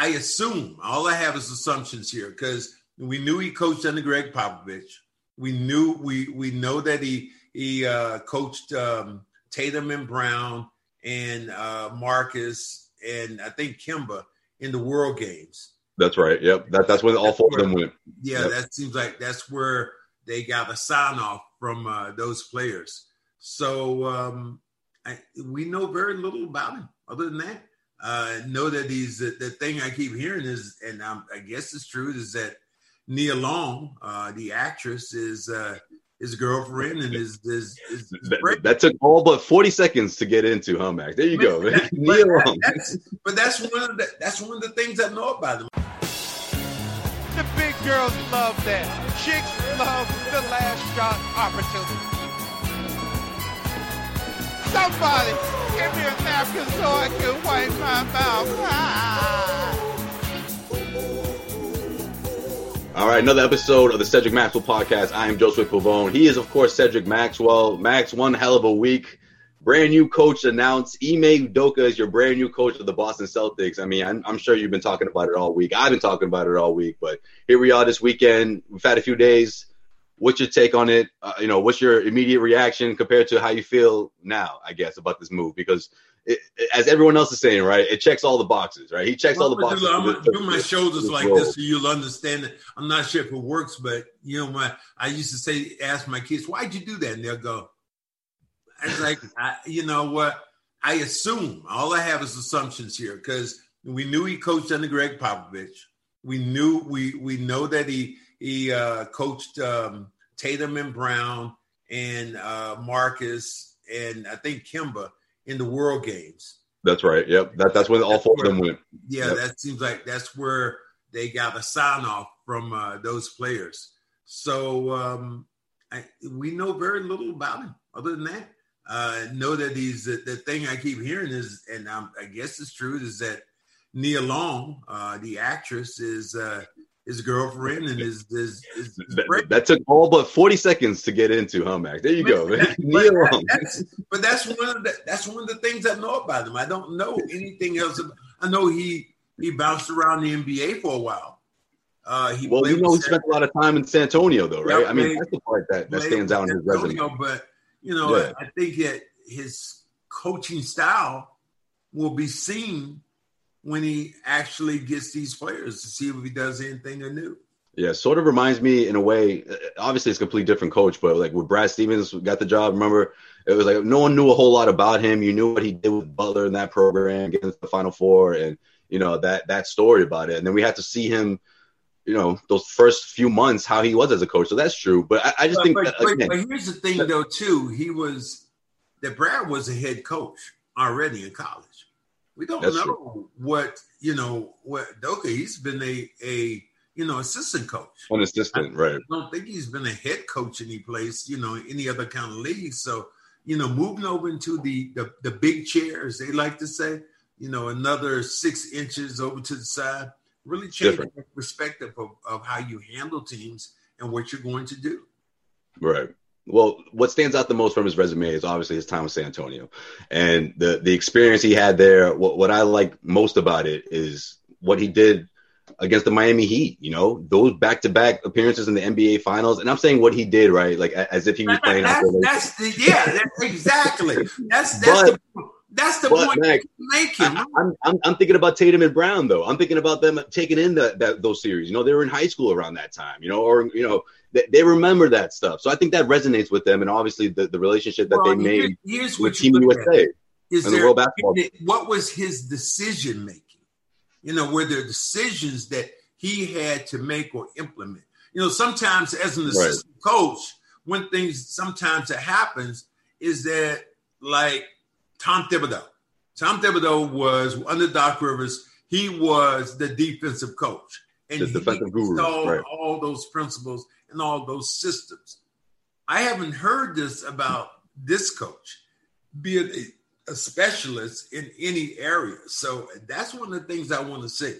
I assume all I have is assumptions here because we knew he coached under Gregg Popovich. We knew we we know that he he uh, coached um, Tatum and Brown and uh, Marcus and I think Kemba in the World Games. That's right. Yep. That, that's when all four of them went. Yeah, yep. that seems like that's where they got a sign off from uh, those players. So um, I, we know very little about him other than that. Uh, know that he's the, the, thing I keep hearing is, and I'm, i guess it's true, is that Nia Long, uh, the actress, is uh, his girlfriend and his, his, his, that, that, took all but 40 seconds to get into, huh, Max? There you but, go. That, Nia Long. That's, but that's one of the that's one of the things I know about him. The big girls love that. Chicks love the last shot opportunity. Somebody give me a napkin so I can wipe my mouth. Ah. All right, another episode of the Cedric Maxwell podcast. I am Josue Pavon. He is, of course, Cedric Maxwell. Max, one hell of a week. Brand new coach announced. Ime Udoka is your brand new coach of the Boston Celtics. I mean, I'm, I'm, sure you've been talking about it all week. I've been talking about it all week, but here we are this weekend. We've had a few days. What's your take on it? Uh, you know, what's your immediate reaction compared to how you feel now, I guess, about this move? Because it, as everyone else is saying, right, it checks all the boxes, right? He checks well, all the boxes. I'm gonna do my shoulders like role. this so you'll understand it. I'm not sure if it works, but you know, my I used to say, ask my kids, why'd you do that? And they'll go, it's like, I, you know what? I assume all I have is assumptions here because we knew he coached under Gregg Popovich. We knew we we know that he he uh, coached um, Tatum and Brown and uh, Marcus and I think Kemba in the World Games. That's right. Yep. That, that's when all four of them went. Yeah, yep. that seems like that's where they got a sign off from uh, those players. So um, I, we know very little about him other than that uh, know that he's the, the, thing I keep hearing is, and I'm, i guess it's true, is that Nia Long, uh, the actress, is uh, his girlfriend and his, his, his, that, that, took all but 40 seconds to get into, huh, Max? There you go. That, but. That's, but that's one of the that's one of the things I know about him. I don't know anything else. About, I know he he bounced around the NBA for a while. Uh, he well, you know, he spent a lot of time in San Antonio, though, right? I mean, that's the part that, that stands out in his resume. But you know, yeah. I, I think that his coaching style will be seen when he actually gets these players to see if he does anything new. Yeah, sort of reminds me in a way. Obviously, it's a completely different coach, but like with Brad Stevens got the job. Remember, it was like no one knew a whole lot about him. You knew what he did with Butler in that program, getting to the Final Four, and you know that that story about it. And then we had to see him you know those first few months how he was as a coach. So that's true. But I, I just but, think. But, that, but, but, here's the thing, though, too. He was that Brad was a head coach already in college. We don't know true. what you know what Doka. He's been a a you know assistant coach. An assistant, I, right? I don't think he's been a head coach any place. You know any other kind of league. So you know moving over into the the, the big chairs, they like to say. You know another six inches over to the side really change the perspective of, of how you handle teams and what you're going to do. Right. Well, what stands out the most from his resume is obviously his time with San Antonio, and the the experience he had there. What what I like most about it is what he did against the Miami Heat. You know, those back to back appearances in the NBA Finals, and I'm saying what he did right, like as if he was playing. That's, that's the, yeah, that's exactly. That's that's but, the that's the but, point Mac, making. I, am I'm, I'm thinking about Tatum and Brown though. I'm thinking about them taking in the, that those series. You know, they were in high school around that time. You know, or you know, they, they remember that stuff. So I think that resonates with them, and obviously the, the relationship that well, they made here's with Team USA is there, the World Basketball. What was his decision making? You know, were there decisions that he had to make or implement? You know, sometimes as an assistant right. coach, when things sometimes that happens is that like Tom Thibodeau. Tom Thibodeau was under Doc Rivers. He was the defensive coach, and the defensive guru, right. all those principles and all those systems. I haven't heard this about this coach, be it a, a specialist in any area. So that's one of the things I want to see.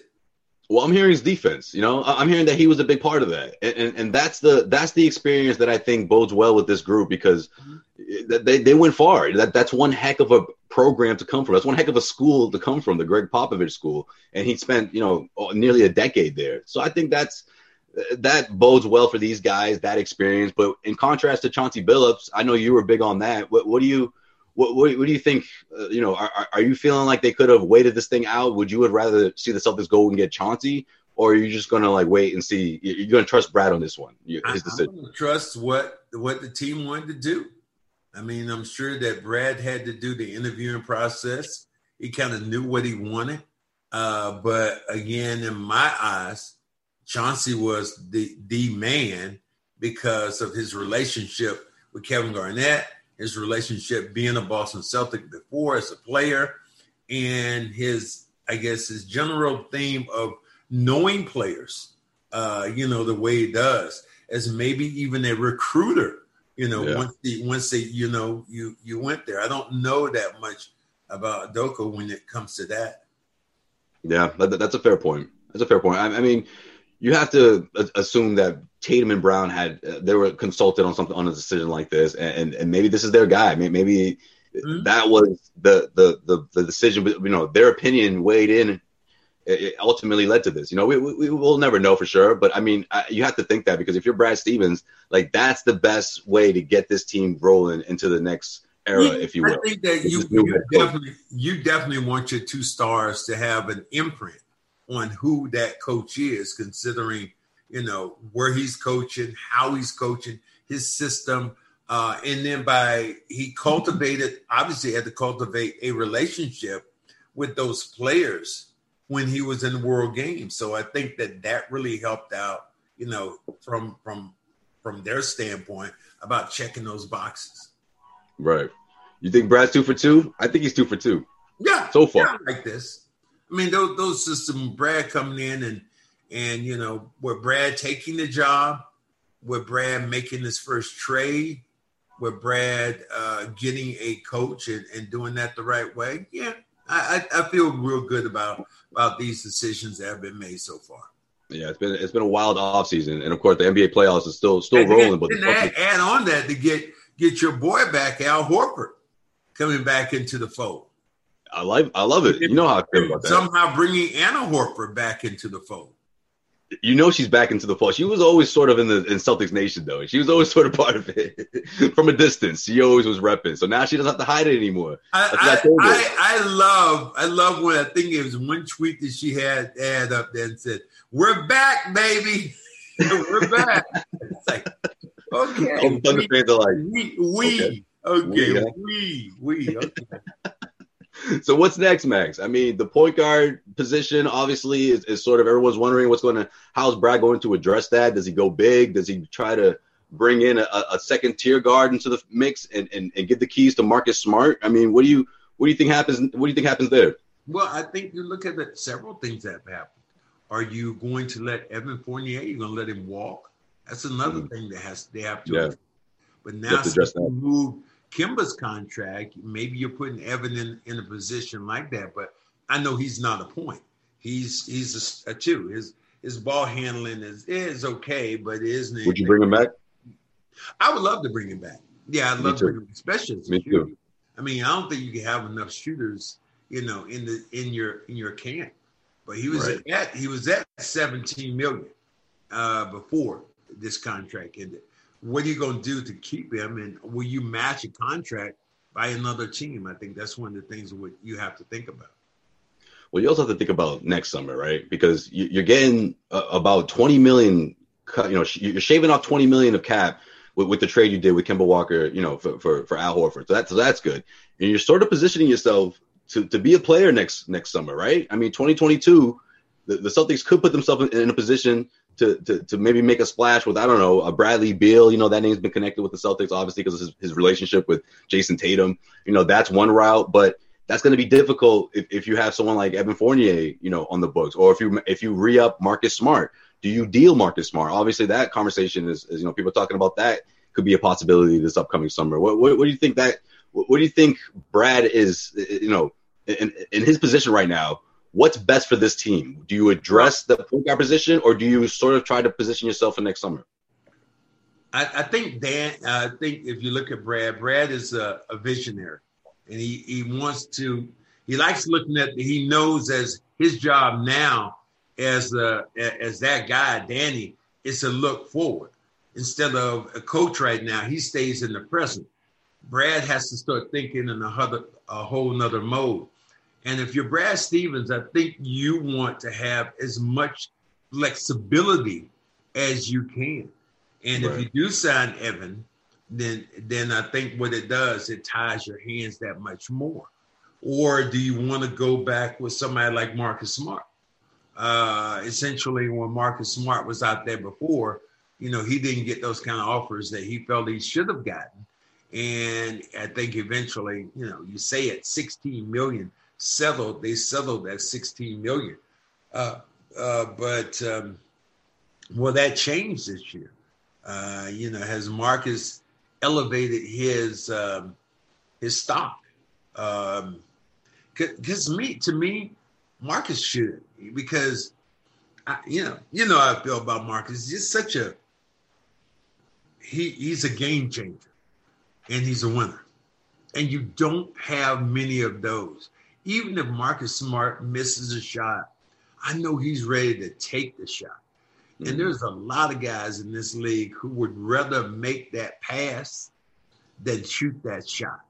Well, I'm hearing his defense. You know, I'm hearing that he was a big part of that, and, and, and that's the that's the experience that I think bodes well with this group because mm-hmm. they they went far. That that's one heck of a program to come from. That's one heck of a school to come from, the Gregg Popovich school, and he spent you know nearly a decade there. So I think that's that bodes well for these guys that experience. But in contrast to Chauncey Billups, I know you were big on that. What, what do you what, what, what do you think? Uh, you know, are, are you feeling like they could have waited this thing out? Would you would rather see the Celtics go and get Chauncey, or are you just going to like wait and see? You're going to trust Brad on this one. His decision. trust what what the team wanted to do. I mean, I'm sure that Brad had to do the interviewing process. He kind of knew what he wanted. Uh, but again, in my eyes, Chauncey was the the man because of his relationship with Kevin Garnett, his relationship being a Boston Celtic before as a player, and his I guess his general theme of knowing players, uh, you know, the way he does, as maybe even a recruiter you know, yeah. once the once they, you know, you you went there. I don't know that much about Udoka when it comes to that. Yeah, that, that's a fair point. That's a fair point. I, I, mean, you have to assume that Tatum and Brown had uh, they were consulted on something on a decision like this, and and maybe this is their guy. Maybe, maybe mm-hmm. that was the, the the the decision. You know, their opinion weighed in it ultimately led to this. You know, we, we, we will never know for sure, but I mean, I, you have to think that because if you're Brad Stevens, like that's the best way to get this team rolling into the next era, yeah, if you will. I think that you, you definitely you definitely want your two stars to have an imprint on who that coach is, considering you know where he's coaching, how he's coaching, his system. Uh, and then by he cultivated, obviously had to cultivate a relationship with those players when he was in the World Games. So I think that that really helped out, you know, from from from their standpoint about checking those boxes. Right. You think Brad's two for two? I think he's two for two. Yeah. So far, yeah, like this. I mean, those those systems, Brad coming in and and you know, with Brad taking the job, with Brad making his first trade, with Brad uh, getting a coach and, and doing that the right way. Yeah, I, I, I feel real good about about these decisions that have been made so far. Yeah, it's been it's been a wild offseason. and of course the NBA playoffs is still still and rolling. but add, add, on that to get get your boy back, Al Horford, coming back into the fold. I like I love it. You know how I feel about that. Somehow bringing Anna Horford back into the fold you know she's back into the fold. She was always sort of in the in Celtics Nation though. She was always sort of part of it from a distance. She always was repping. So now she doesn't have to hide it anymore. I, I, I, I, love I love when I think it was one tweet that she had had up there and said, "We're back, baby. We're back." it's like okay. All Thunder fans are like, we we okay, okay we uh, we okay. so what's next, Max? I mean, the point guard position obviously is, is sort of everyone's wondering what's going to how's Brad going to address that? Does he go big? Does he try to bring in a, a second tier guard into the mix and, and, and get the keys to Marcus Smart? I mean, what do you what do you think happens? What do you think happens there? Well, I think you look at the, several things that have happened. Are you going to let Evan Fournier? You're going to let him walk? That's another mm-hmm. thing that has they have to. Yeah. But now since you move Kemba's contract, maybe you're putting Evan in, in a position like that. But I know he's not a point. He's he's a, a two. His his ball handling is is okay, but isn't Would you bring him back? I would love to bring him back. Yeah, I'd love to bring him, especially as Me too. I mean, I don't think you can have enough shooters, you know, in the in your in your camp. But he was right. at he was at 17 million uh, before this contract ended what are you going to do to keep him? And will you match a contract by another team? I think that's one of the things that you have to think about. Well, you also have to think about next summer, right? Because you're getting uh, about 20 million, you know, you're shaving off 20 million of cap with, with the trade you did with Kemba Walker, you know, for, for, for Al Horford. So, that, so that's good. And you're sort of positioning yourself to, to be a player next next summer, right? I mean, 2022, the, the Celtics could put themselves in, in a position to, to, to maybe make a splash with I don't know a Bradley Beal. You know that name's been connected with the Celtics obviously because his, his relationship with Jayson Tatum. You know that's one route, but that's going to be difficult if, if you have someone like Evan Fournier, you know, on the books, or if you if you re up Marcus Smart. Do you deal Marcus Smart? Obviously, that conversation is, is you know people talking about that could be a possibility this upcoming summer. What, what, what do you think that? What do you think Brad is? You know, in, in his position right now what's best for this team? Do you address the point guard position, or do you sort of try to position yourself for next summer? I, I think Dan. I think if you look at Brad, Brad is a, a visionary, and he he wants to. He likes looking at. He knows as his job now as uh, as that guy, Danny, is to look forward instead of a coach right now. He stays in the present. Brad has to start thinking in a, a whole nother mode. And if you're Brad Stevens, I think you want to have as much flexibility as you can. And right. if you do sign Evan, then then I think what it does, it ties your hands that much more. Or do you want to go back with somebody like Marcus Smart? Uh, essentially, when Marcus Smart was out there before, you know, he didn't get those kind of offers that he felt he should have gotten. And I think eventually, you know, you say at 16 million settled, they settled at 16 million. Uh, uh, but um, well, that changed this year. Uh, you know, has Marcus elevated his um, his stock? Because um, me, to me, Marcus should because I, you know, you know how I feel about Marcus. He's such a he. He's a game changer and he's a winner. And you don't have many of those. Even if Marcus Smart misses a shot, I know he's ready to take the shot. Mm-hmm. And there's a lot of guys in this league who would rather make that pass than shoot that shot.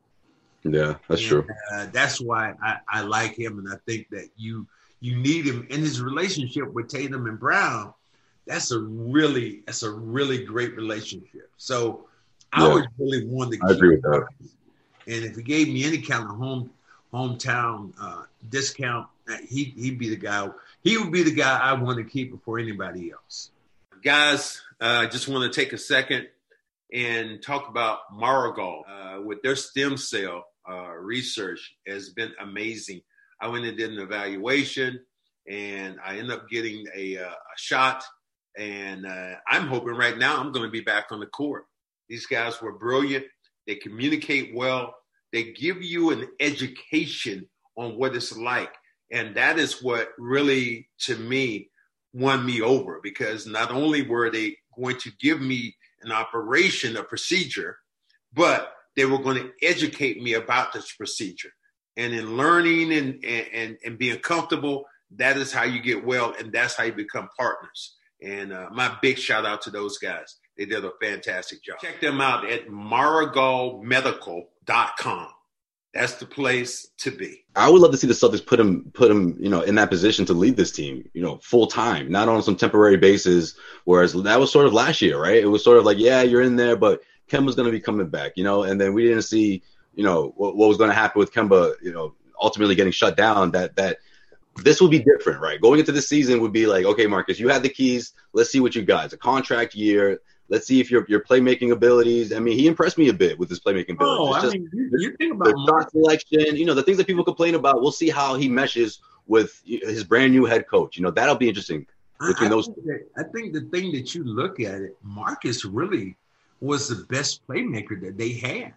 Yeah, that's and, true. Uh, that's why I, I like him, and I think that you you need him in his relationship with Tatum and Brown. That's a really that's a really great relationship. So I would really want to. I agree with that. And if he gave me any kind of home hometown uh, discount, uh, he he'd be the guy. He would be the guy I want to keep before anybody else. Guys, uh, I uh, just want to take a second and talk about Marigold uh, with their stem cell uh, research has been amazing. I went and did an evaluation, and I ended up getting a, a shot. And I'm hoping right now I'm going to be back on the court. These guys were brilliant. They communicate well. They give you an education on what it's like. And that is what really, to me, won me over because not only were they going to give me an operation, a procedure, but they were going to educate me about this procedure. And in learning and, and, and being comfortable, that is how you get well, and that's how you become partners. And uh, my big shout out to those guys. They did a fantastic job. Check them out at marigoldmedical.com. That's the place to be. I would love to see the Celtics put him, put him, you know, in that position to lead this team, you know, full time, not on some temporary basis. Whereas that was sort of last year, right? It was sort of like, yeah, you're in there, but Kemba's going to be coming back, you know, and then we didn't see, you know, what, what was going to happen with Kemba, you know, ultimately getting shut down. That that this would be different, right? Going into the season would be like, okay, Marcus, you had the keys. Let's see what you got. It's a contract year. Let's see if your your playmaking abilities. I mean, he impressed me a bit with his playmaking abilities. Oh, I mean, you, you think about the shot selection. You know, the things that people complain about. We'll see how he meshes with his brand new head coach. You know, that'll be interesting between I, those. Think that, I think the thing that you look at it, Marcus really was the best playmaker that they had.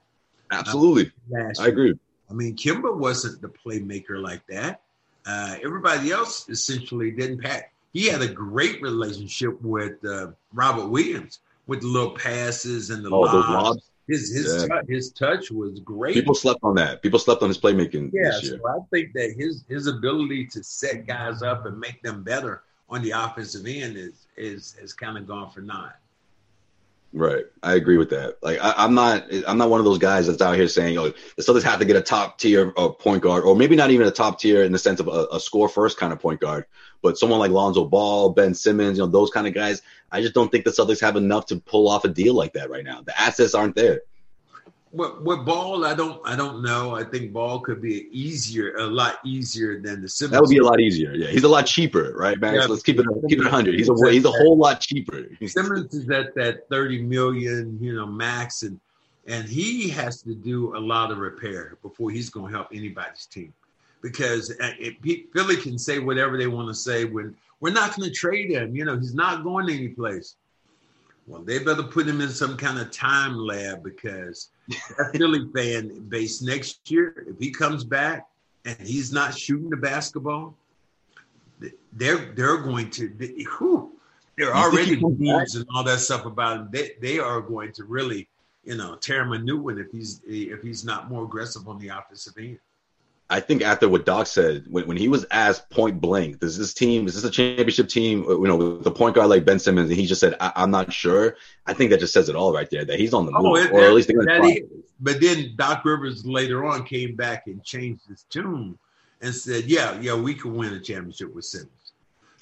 Absolutely, uh, I agree. I mean, Kemba wasn't the playmaker like that. Uh, everybody else essentially didn't pack. He had a great relationship with uh, Robert Williams, with the little passes and the oh, lobs. His his yeah. touch, his touch was great. People slept on that. People slept on his playmaking. Yeah, so I think that his his ability to set guys up and make them better on the offensive end is is has kind of gone for naught. Right, I agree with that. Like, I, am not, I'm not one of those guys that's out here saying, "Oh, the Celtics have to get a top tier uh, point guard," or maybe not even a top tier in the sense of a, a, score first kind of point guard, but someone like Lonzo Ball, Ben Simmons, you know, those kind of guys. I just don't think the Celtics have enough to pull off a deal like that right now. The assets aren't there. With, with Ball, I don't, I don't know. I think Ball could be easier, a lot easier than the Simmons. That would be a lot easier. Yeah, he's a lot cheaper, right, Max? Yeah, Let's keep it, keep it hundred. He's a, he's a whole lot cheaper. Simmons is at that thirty million, you know, max, and and he has to do a lot of repair before he's going to help anybody's team. Because uh, it, Philly can say whatever they want to say when we're not going to trade him. You know, he's not going any place. Well, they better put him in some kind of time lab because that Philly fan base next year, if he comes back and he's not shooting the basketball, they're they're going to whew, they're already memes and all that stuff about him. They they are going to really you know, tear him a new one if he's if he's not more aggressive on the offensive end. I think after what Doc said, when, when he was asked point blank, does this team, is this a championship team, uh, you know, with a point guard like Ben Simmons, and he just said, I, am not sure. I think that just says it all right there, that he's on the oh, move, or at least he, But then Doc Rivers later on came back and changed his tune and said, yeah, yeah, we can win a championship with Simmons.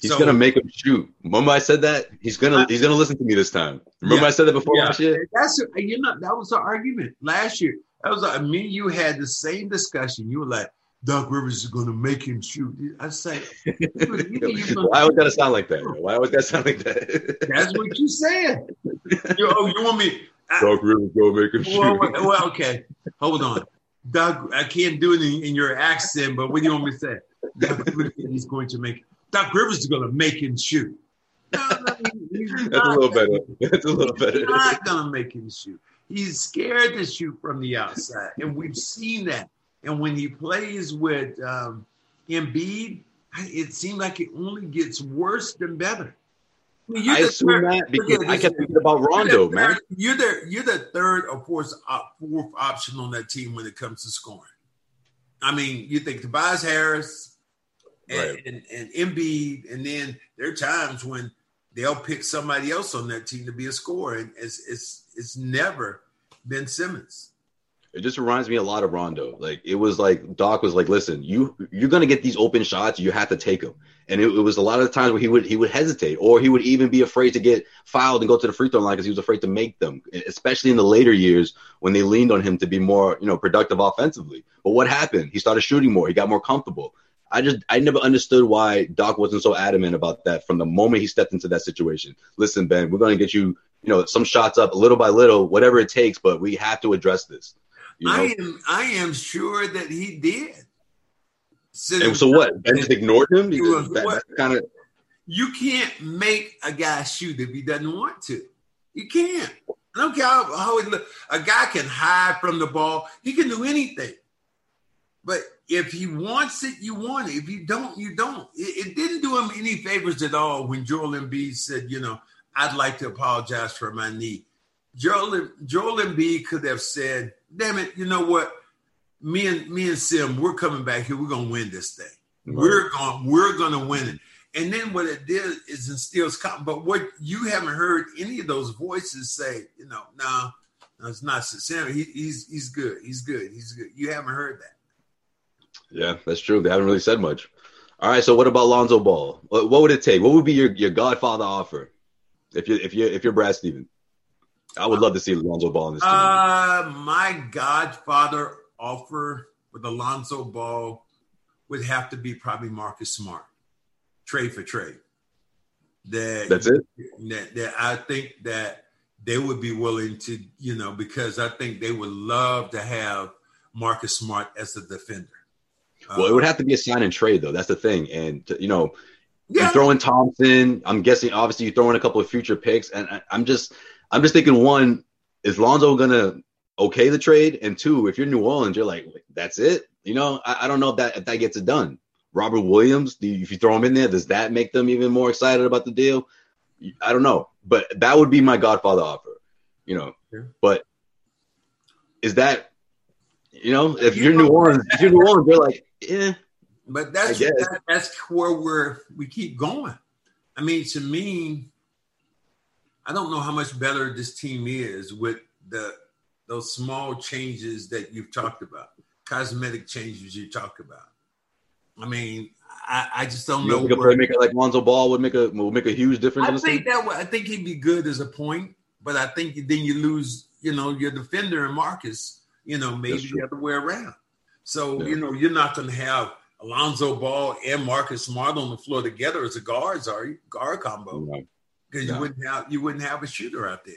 He's so, gonna make him shoot. Remember I said that? He's gonna he's gonna listen to me this time. Remember yeah, I said that before yeah. last year? That's you know that was the argument last year. That was like, me you had the same discussion. You were like, Doc Rivers is going to make him shoot. I say, why would that sound like that? Why would that sound like that? That's what you said. You, oh, you want me? Doc Rivers going to make him well, shoot. Well, okay. Hold on. Doc, I can't do it in, in, your accent, but what do you want me to say? Doc Rivers is going to make, Doc Rivers is going to make him shoot. No, no, That's a little better. That's a little better. He's not going to make him shoot. He's scared to shoot from the outside, and we've seen that. And when he plays with um, Embiid, it seems like it only gets worse than better. I, mean, I assume third, that because I kept thinking about Rondo, you're man. You're the you're the third or fourth fourth option on that team when it comes to scoring. I mean, you think Tobias Harris and, right. and, and Embiid, and then there are times when they'll pick somebody else on that team to be a scorer, and it's it's it's never Ben Simmons. It just reminds me a lot of Rondo. Like it was like Doc was like, "Listen, you you're gonna get these open shots. You have to take them." And it, it was a lot of times where he would he would hesitate, or he would even be afraid to get fouled and go to the free throw line because he was afraid to make them. Especially in the later years when they leaned on him to be more you know productive offensively. But what happened? He started shooting more. He got more comfortable. I just I never understood why Doc wasn't so adamant about that from the moment he stepped into that situation. Listen, Ben, we're gonna get you you know some shots up little by little, whatever it takes, but we have to address this. You know? I am I am sure that he did. and so what? Ben just ignored him. that, kind of. You can't make a guy shoot if he doesn't want to. You can't. I don't care how, how it look. A guy can hide from the ball. He can do anything. But if he wants it, you want it. If you don't, you don't. It, it, didn't do him any favors at all when Joel Embiid said, you know, I'd like to apologize for my knee. Joel, Joel Embiid could have said, damn it, you know what? Me and me and Sim, we're coming back here. We're gonna win this thing. Right. We're going we're gonna win it. And then what it did is instills confidence. But what you haven't heard any of those voices say, you know, no, nah, no, it's not Sam. He, he's he's good. He's good. He's good. You haven't heard that. Yeah, that's true. They haven't really said much. All right. So what about Lonzo Ball? What, what would it take? What would be your, your Godfather offer if you if you if you're Brad Stevens? I would love to see Alonzo Ball in this team. Uh, my Godfather offer with Alonzo Ball would have to be probably Marcus Smart, trade for trade. That that's it. That, that I think that they would be willing to, you know, because I think they would love to have Marcus Smart as a defender. Well, uh, it would have to be a sign and trade, though. That's the thing, and you know, yeah. you throw in Thompson. I'm guessing, obviously, you throw in a couple of future picks, and I, I'm just I'm just thinking one, is Lonzo gonna okay the trade? And two, if you're New Orleans, you're like, that's it. You know, I, I don't know if that if that gets it done. Robert Williams, you, if you throw him in there, does that make them even more excited about the deal? I don't know, but that would be my Godfather offer. You know, yeah. but is that you know if you are New Orleans, if you're New Orleans, they're like, yeah. But that's that, that's where we're we keep going. I mean, to me, I don't know how much better this team is with the those small changes that you've talked about, cosmetic changes you talked about. I mean, I, I just don't you know. Think where, make it like Lonzo Ball would make a would make a huge difference. I think that I think he'd be good as a point, but I think then you lose, you know, your defender and Marcus. You know, maybe the other way around. So yeah. you know, you're not going to have Alonzo Ball and Marcus Smart on the floor together as a guards, are you? Guard combo. Because you wouldn't have you wouldn't have a shooter out there.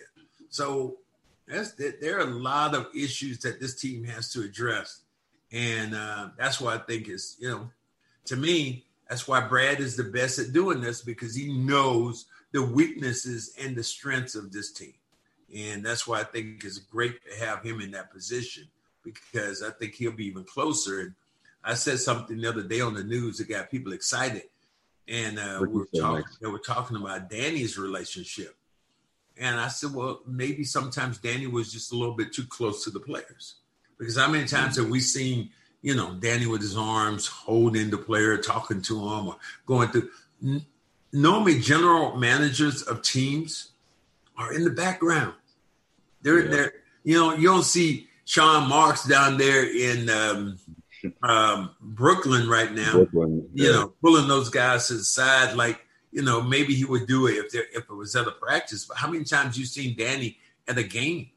So that's there are a lot of issues that this team has to address, and uh, that's why I think is you know, to me that's why Brad is the best at doing this because he knows the weaknesses and the strengths of this team, and that's why I think it's great to have him in that position because I think he'll be even closer. And I said something the other day on the news that got people excited and uh, we were talking. They were talking about Danny's relationship, And I said, well, maybe sometimes Danny was just a little bit too close to the players. Because how many times have we seen, you know, Danny with his arms holding the player, talking to him, or going through? Normally, general managers of teams are in the background. They're yeah. there. You know, you don't see Sean Marks down there in um, um, Brooklyn right now. Brooklyn, yeah. You know, pulling those guys to the side like you know, maybe he would do it if there if it was at a practice. But how many times you seen Danny at a game,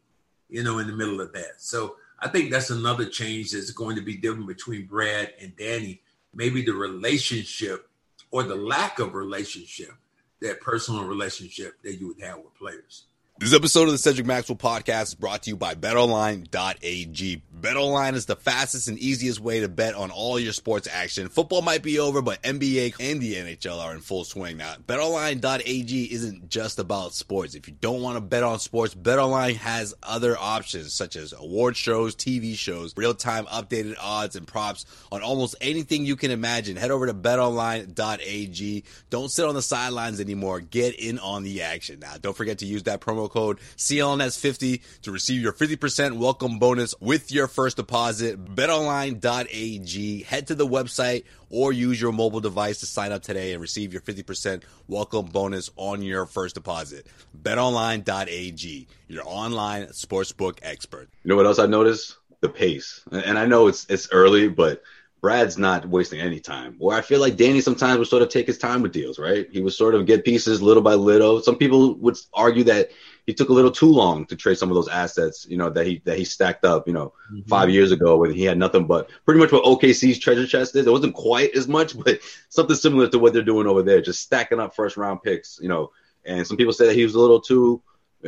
you know, in the middle of that? So I think that's another change that's going to be different between Brad and Danny. Maybe the relationship or the lack of relationship, that personal relationship that you would have with players. This episode of the Cedric Maxwell podcast is brought to you by betonline.ag. BetOnline is the fastest and easiest way to bet on all your sports action. Football might be over, but NBA and the NHL are in full swing now. BetOnline.ag isn't just about sports. If you don't want to bet on sports, BetOnline has other options such as award shows, TV shows, real-time updated odds and props on almost anything you can imagine. Head over to BetOnline.ag. Don't sit on the sidelines anymore. Get in on the action. Now, don't forget to use that promo code CLNS50 to receive your 50% welcome bonus with your first deposit. BetOnline.ag. Head to the website or use your mobile device to sign up today and receive your 50% welcome bonus on your first deposit. BetOnline.ag, your online sportsbook expert. You know what else I noticed? The pace. And I know it's it's early, but Brad's not wasting any time. Where I feel like Danny sometimes would sort of take his time with deals, right? He would sort of get pieces little by little. Some people would argue that he took a little too long to trade some of those assets, you know, that he that he stacked up, you know, mm-hmm. five years ago when he had nothing but pretty much what OKC's treasure chest is. It wasn't quite as much, but something similar to what they're doing over there, just stacking up first round picks, you know. And some people say that he was a little too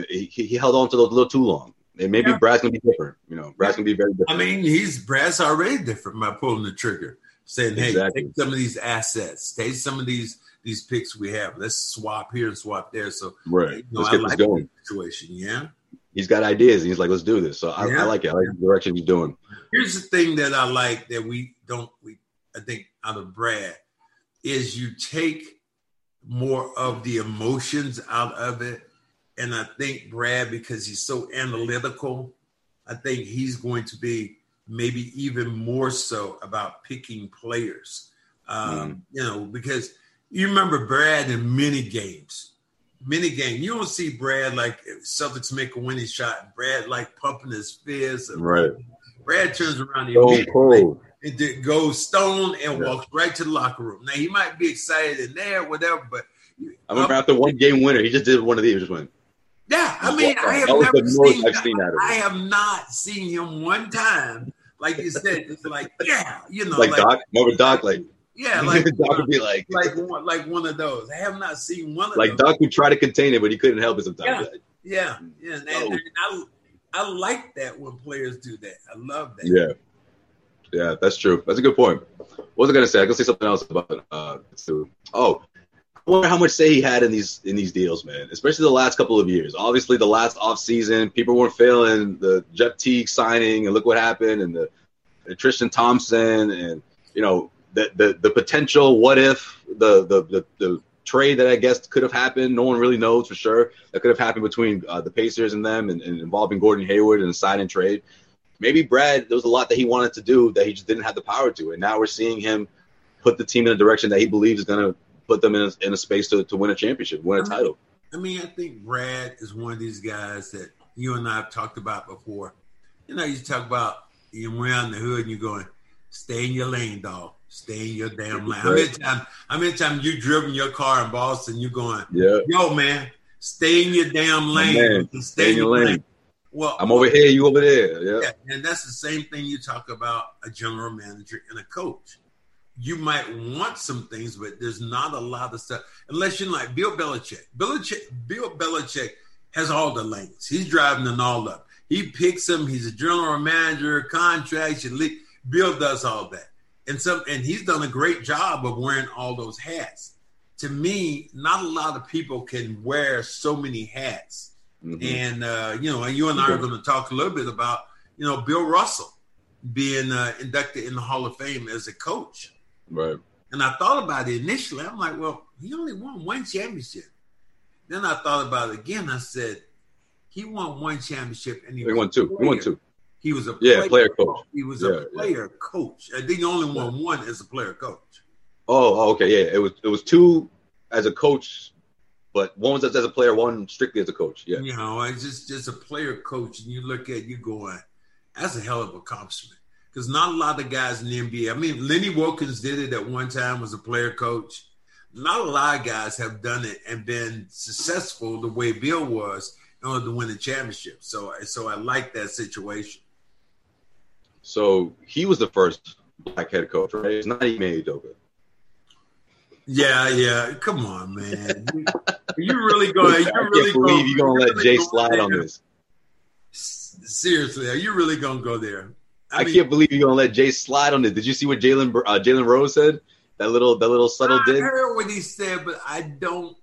he, he held on to those a little too long. And maybe yeah. Brad's gonna be different, you know. Brad's gonna be very different. I mean, he's Brad's already different by pulling the trigger, saying, "Hey, exactly. take some of these assets, take some of these these picks we have. Let's swap here and swap there. So right, you know, let's get like this going. Situation, yeah. He's got ideas. he's like, let's do this. So I, yeah. I like it. I like the direction he's doing. Here's the thing that I like that we don't. We I think out of Brad is you take more of the emotions out of it. And I think Brad, because he's so analytical, I think he's going to be maybe even more so about picking players. Um, mm. You know, because you remember Brad in many games, many games. You don't see Brad like Celtics make a winning shot. Brad like pumping his fist. Right. Brad turns around immediately and goes stone and yeah. walks right to the locker room. Now he might be excited in there, whatever, but I remember after one game winner, he just did one of these. Just went. Yeah, I mean, I have never seen. seen I have not seen him one time. Like you said, it's like yeah, you know, like, like Doc, remember Doc, like yeah, like Doc would be like, like one, like one of those. I have not seen one of like those. Doc would try to contain it, but he couldn't help it sometimes. Yeah, yeah, yeah. And, oh. and I, I like that when players do that. I love that. Yeah, yeah, that's true. That's a good point. What was I gonna say? I can say something else about uh. Oh, wonder how much say he had in these in these deals, man. Especially the last couple of years. Obviously, the last off season, people weren't feeling the Jeff Teague signing, and look what happened, and the, the Tristan Thompson, and you know the, the the potential what if the, the the the trade that I guess could have happened. No one really knows for sure. That could have happened between uh, the Pacers and them, and, and, involving Gordon Hayward and the sign and trade. Maybe Brad, there was a lot that he wanted to do that he just didn't have the power to, and now we're seeing him put the team in a direction that he believes is going to put them in a, in a space to, to win a championship, win a I mean, title. I mean, I think Brad is one of these guys that you and I have talked about before. You know, you talk about you around the hood and you're going, stay in your lane, dog. Stay in your damn lane. How many times? How many times you driven your car in Boston? you're going? Yeah. Yo, man, stay in your damn lane. Man, stay in your lane. lane. Well, I'm over here. You over there. Yeah. yeah. And that's the same thing you talk about a general manager and a coach. You might want some things, but there's not a lot of stuff unless you're like Bill Belichick. Belichick, Bill Belichick has all the lanes. He's driving them all up. He picks them. He's a general manager, contracts. And Bill does all that and some and he's done a great job of wearing all those hats. To me, not a lot of people can wear so many hats. Mm-hmm. And uh, you know, and you and I are going to talk a little bit about you know Bill Russell being uh, inducted in the Hall of Fame as a coach. Right. And I thought about it initially. I'm like, well, he only won one championship. then I thought about it again. I said, he won one championship and he, He won two. He won two. He was a Yeah, player coach. He was Yeah, a yeah. player coach. I think he only won one as a player coach. Oh, oh, okay, yeah. It was it was two as a coach, but one was as a player, one strictly as a coach. Yeah. You know, I just just a player coach, and you look at you going, that's a hell of an accomplishment. Because not a lot of guys in the NBA. I mean, Lenny Wilkens did it at one time was a player coach. Not a lot of guys have done it and been successful the way Bill was in order to win a championship. So, so I like that situation. So he was the first black head coach, right? It's not Ime Udoka. Yeah, yeah. Come on, man. You, you really going? You really believe gonna- you're gonna let Jay gonna slide on this. Seriously, are you really gonna go there? I, can't believe you're gonna let Jay slide on this. Did you see what Jalen uh, Jalen Rose said? That little that little subtle I dig. heard what he said, but I don't.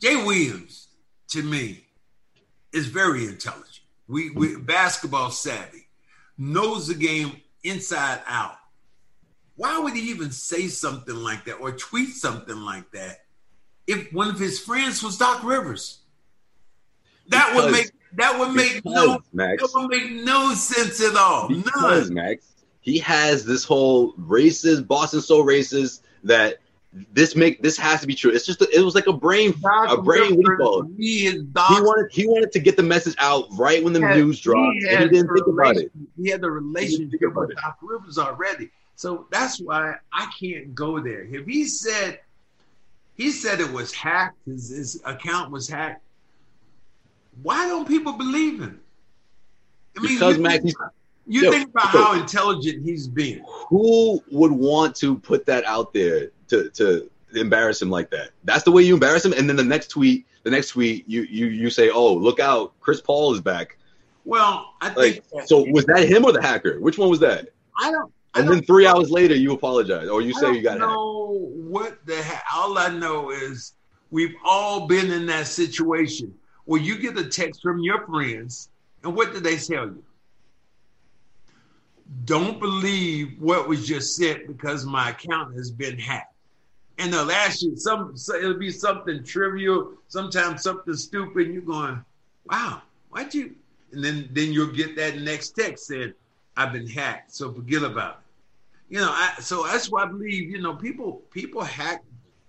Jay Williams, to me, is very intelligent. We, we basketball savvy, knows the game inside out. Why would he even say something like that or tweet something like that if one of his friends was Doc Rivers? That would make that would make no Max. that would make no sense at all. Because None. Max, he has this whole racist Boston so racist that this make this has to be true. It's just a, it was like a brain Doc a brain what do you Rivers, call it? He He wanted he wanted to get the message out right when the had- news dropped, and he didn't think about it. He had the relationship with it. Doc Rivers already. So that's why I can't go there. If he said he said it was hacked, his, his account was hacked, why don't people believe him? I Because, you, Max, think, you Yo, think about so- how intelligent he's been. Who would want to put that out there to to embarrass him like that? That's the way you embarrass him. And then the next tweet, the next tweet, you you you say, "Oh, look out, Chris Paul is back." Well, I Like, think that- so was that him or the hacker? Which one was that? I don't. I And then three hours later, you apologize, or you say you got hacked. what the heck. All I know is we've all been in that situation where you get a text from your friends, and what did they tell you? Don't believe what was just said because my account has been hacked. And they'll ask you some. So it'll be something trivial, sometimes something stupid. You're going, "Wow, why'd you?" And then then you'll get that next text saying, "I've been hacked." So forget about it you know, I, so that's why I believe, you know, people people hack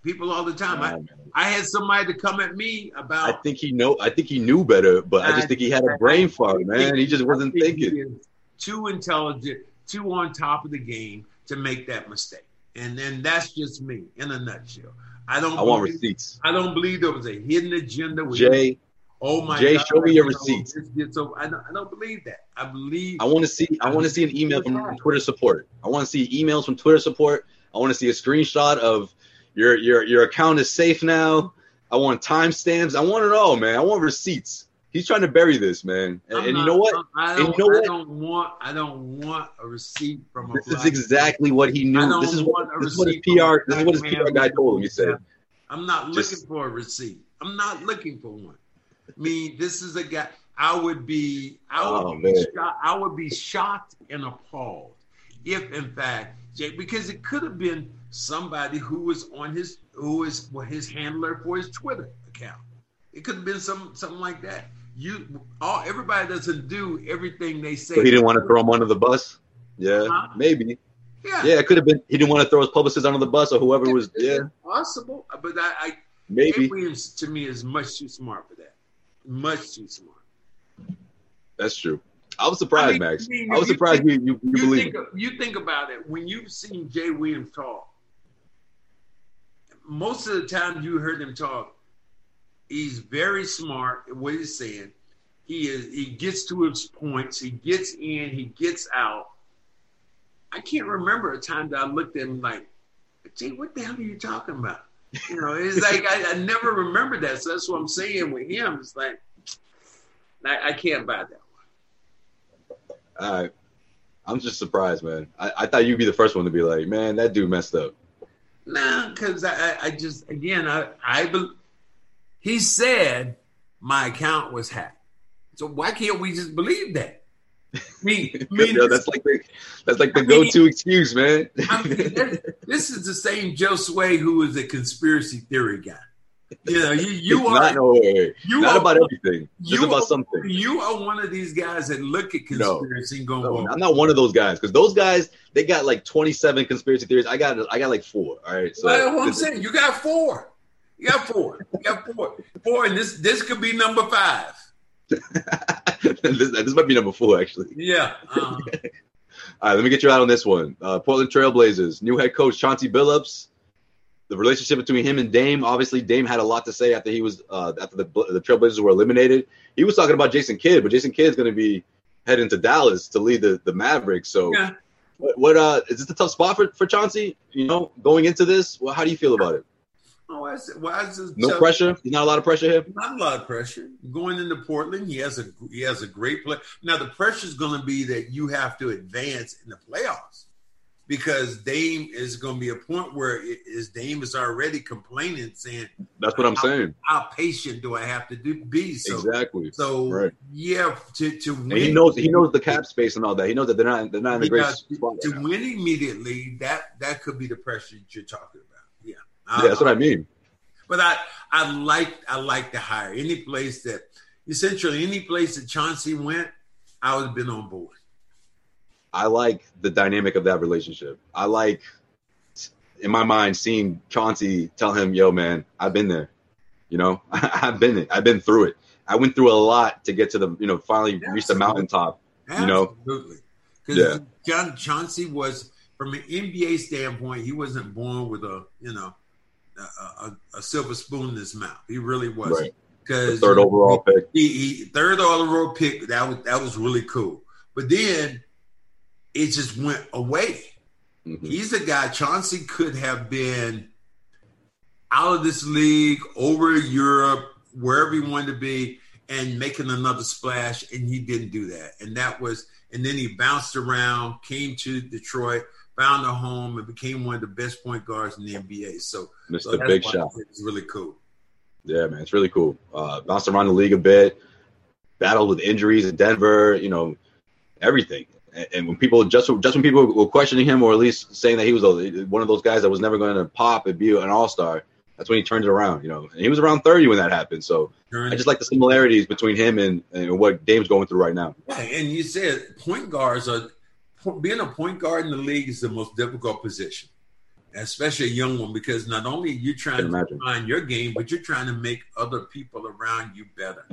people all the time. I, Nah. I had somebody to come at me about. I think he know. I think he knew better, but I I- just think he had a brain fart, man. He just wasn't think thinking. too intelligent, too on top of the game to make that mistake. And then that's just me in a nutshell. I don't. I want receipts. I don't believe there was a hidden agenda. With Jay, oh my Jay, God, show me your receipts. over- I don't, I don't believe that. I believe. I want to see. I want to see an email from Twitter support. I want to see emails from Twitter support. I want to see a screenshot of your your your account is safe now. I want timestamps. I want it all, man. I want receipts. He's trying to bury this, man. And, and you know what? I don't, you know I what? don't want. I don't want a receipt from a. This is exactly what he knew. This is what this is what his receipt from a PR. This is what his PR guy told him. He said, I'm not Just- looking for a receipt. I'm not looking for one. I mean, this is a guy. I would be. I would Oh, be. Shocked, I would be shocked and appalled if, in fact, Jay, because it could have been somebody who was on his who was well, his handler for his Twitter account. It could have been some something like that. You all everybody doesn't do everything they say. so he didn't want to throw him under the bus. Yeah, Huh? maybe. Yeah, Yeah, it could have been. He didn't want to throw his publicist under the bus or whoever was. It's Yeah, possible, but I, I Jay maybe. Williams to me is much too smart for that. Much too smart. That's true. I was surprised, I mean, Max. I mean, I was surprised think- you you, you You believe think, it. you think about it when you've seen Jay Williams talk. Most of the time you heard him talk, he's very smart at what he's saying. He is he gets to his points. He gets in. He gets out. I can't remember a time that I looked at him like, Jay, what the hell are you talking about? You know, it's like I, I never remember that. So that's what I'm saying with him. It's like I, I can't buy that. One. All right. I'm just surprised, man. I, I thought you'd be the first one to be like, man, that dude messed up. No, because I, I- just again I I bel he said my account was hacked. So why can't we just believe that? I mean, I mean, Yo, that's like the that's like the I go-to excuse, man. I mean, this- this is the same Josue who is a conspiracy theory guy. Know, you, you are not, no, you not are, about everything, just about are, something. You are one of these guys that look at conspiracy no, and go, no, I'm not one of those guys because those guys they got like 27 conspiracy theories. I got I got like four. All right, so well, what I'm saying, you got four. You got four. You got four. Four, and this this could be number five. this, this, might be number four, actually. Yeah. Uh-huh. All right, let me get you out on this one. Uh, Portland Trailblazers, new head coach Chauncey Billups. The relationship between him and Dame, obviously, Dame had a lot to say after he was uh, after the the Trailblazers were eliminated. He was talking about Jason Kidd, but Jason Kidd is going to be heading to Dallas to lead the, the Mavericks. So, yeah. what, what uh is this a tough spot for, for Chauncey? You know, going into this, well, how do you feel about it? Oh, why is, why is this no pressure? There's Not a lot of pressure here. Not a lot of pressure. Going into Portland, he has a he has a great play. Now the pressure is going to be that you have to advance in the playoffs because Dame is going to be a point where it is Dame is already complaining, saying, "That's what I'm how, saying." How patient do I have to do, be? So, exactly. So right. yeah, to to win, and he knows he knows the cap space and all that. He knows that they're not they're not in the great spot. To win immediately, that that could be the pressure you're talking about. Yeah, yeah, that's what I uh, mean. But I I like I like the hire. Any place that essentially any place that Chauncey went, I would have been on board. I like the dynamic of that relationship. I like in my mind seeing Chauncey tell him, "Yo, man, I've been there. You know, I've been it. I've been through it. I went through a lot to get to the, you know, finally Absolutely. reach the mountaintop. You know, absolutely. Because yeah. John Chauncey was, from an NBA standpoint, he wasn't born with a, you know, a, a, a silver spoon in his mouth. He really wasn't. Because third overall pick, he, he, third overall pick. That was that was really cool. But then it just went away. Mm-hmm. He's a guy. Chauncey could have been out of this league, over Europe, wherever he wanted to be, and making another splash, and he didn't do that. And that was, and then he bounced around, came to Detroit, found a home, and became one of the best point guards in the NBA. So, Mr. So Big Shot. It's really cool. Yeah, man, it's really cool. Uh, bounced around the league a bit, battled with injuries in Denver, you know, everything. And, and when people just just when people were questioning him, or at least saying that he was a, one of those guys that was never going to pop and be an all star, that's when he turned it around. You know, and he was around thirty when that happened. So I just like the similarities between him and, and what Dame's going through right now. Yeah, and you said point guards are being a point guard in the league is the most difficult position, especially a young one, because not only are you trying to find your game, but you're trying to make other people around you better.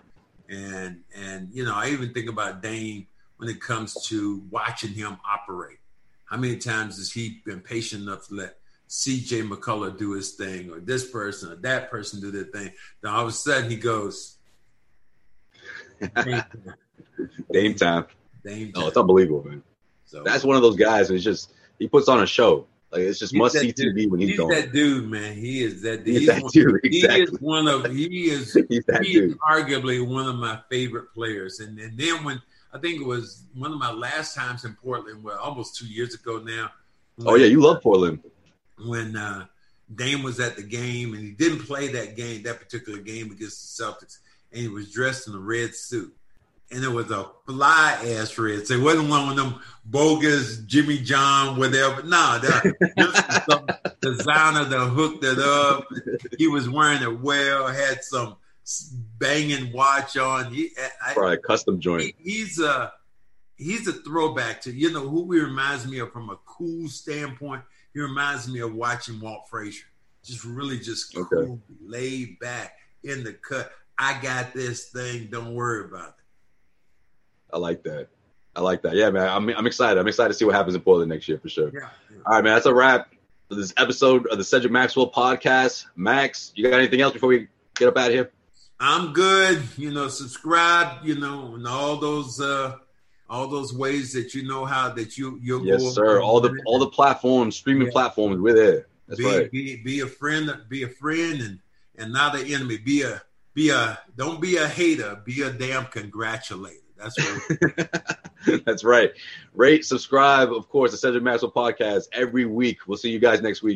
And and you know, I even think about Dame when it comes to watching him operate. How many times has he been patient enough to let CJ McCollum do his thing, or this person or that person do their thing? Then all of a sudden he goes, Dame time. Dame time. Dame time. Oh, it's unbelievable, man. So that's one of those guys. It's just he puts on a show. Like it's just must see TV when he's, he's going. that dude, man. He is that dude. He's, he's that one, dude. Exactly. He is one of he is he's that he dude. is arguably one of my favorite players. And and then when I think it was one of my last times in Portland, well, almost two years ago now. When, oh yeah, you love Portland. When uh, Dame was at the game and he didn't play that game, that particular game against the Celtics, and he was dressed in a red suit and it was a fly ass red. So it wasn't one of them bogus Jimmy John, whatever. Nah, that some designer that hooked it up. He was wearing it well, had some banging watch on. He, I, Probably a custom joint. He, he's a he's a throwback to you know who he reminds me of from a cool standpoint. He reminds me of watching Walt Frazier. Just really just cool, okay. laid back in the cut. I got this thing. Don't worry about it. I like that. I like that. Yeah, man. I'm, I'm excited. I'm excited to see what happens in Portland next year for sure. Yeah. All right, man. That's a wrap for this episode of the Cedric Maxwell podcast. Max, you got anything else before we get up out of here? I'm good. You know, subscribe. You know, and all those uh all those ways that you know how that you you'll yes, go sir. All the all the platforms, streaming yeah. platforms, we're there. That's be, right. Be be a friend. Be a friend, and and not an enemy. Be a be a don't be a hater. Be a damn congratulator. That's right. That's right. Rate, subscribe, of course, the Cedric Maxwell podcast every week. We'll see you guys next week.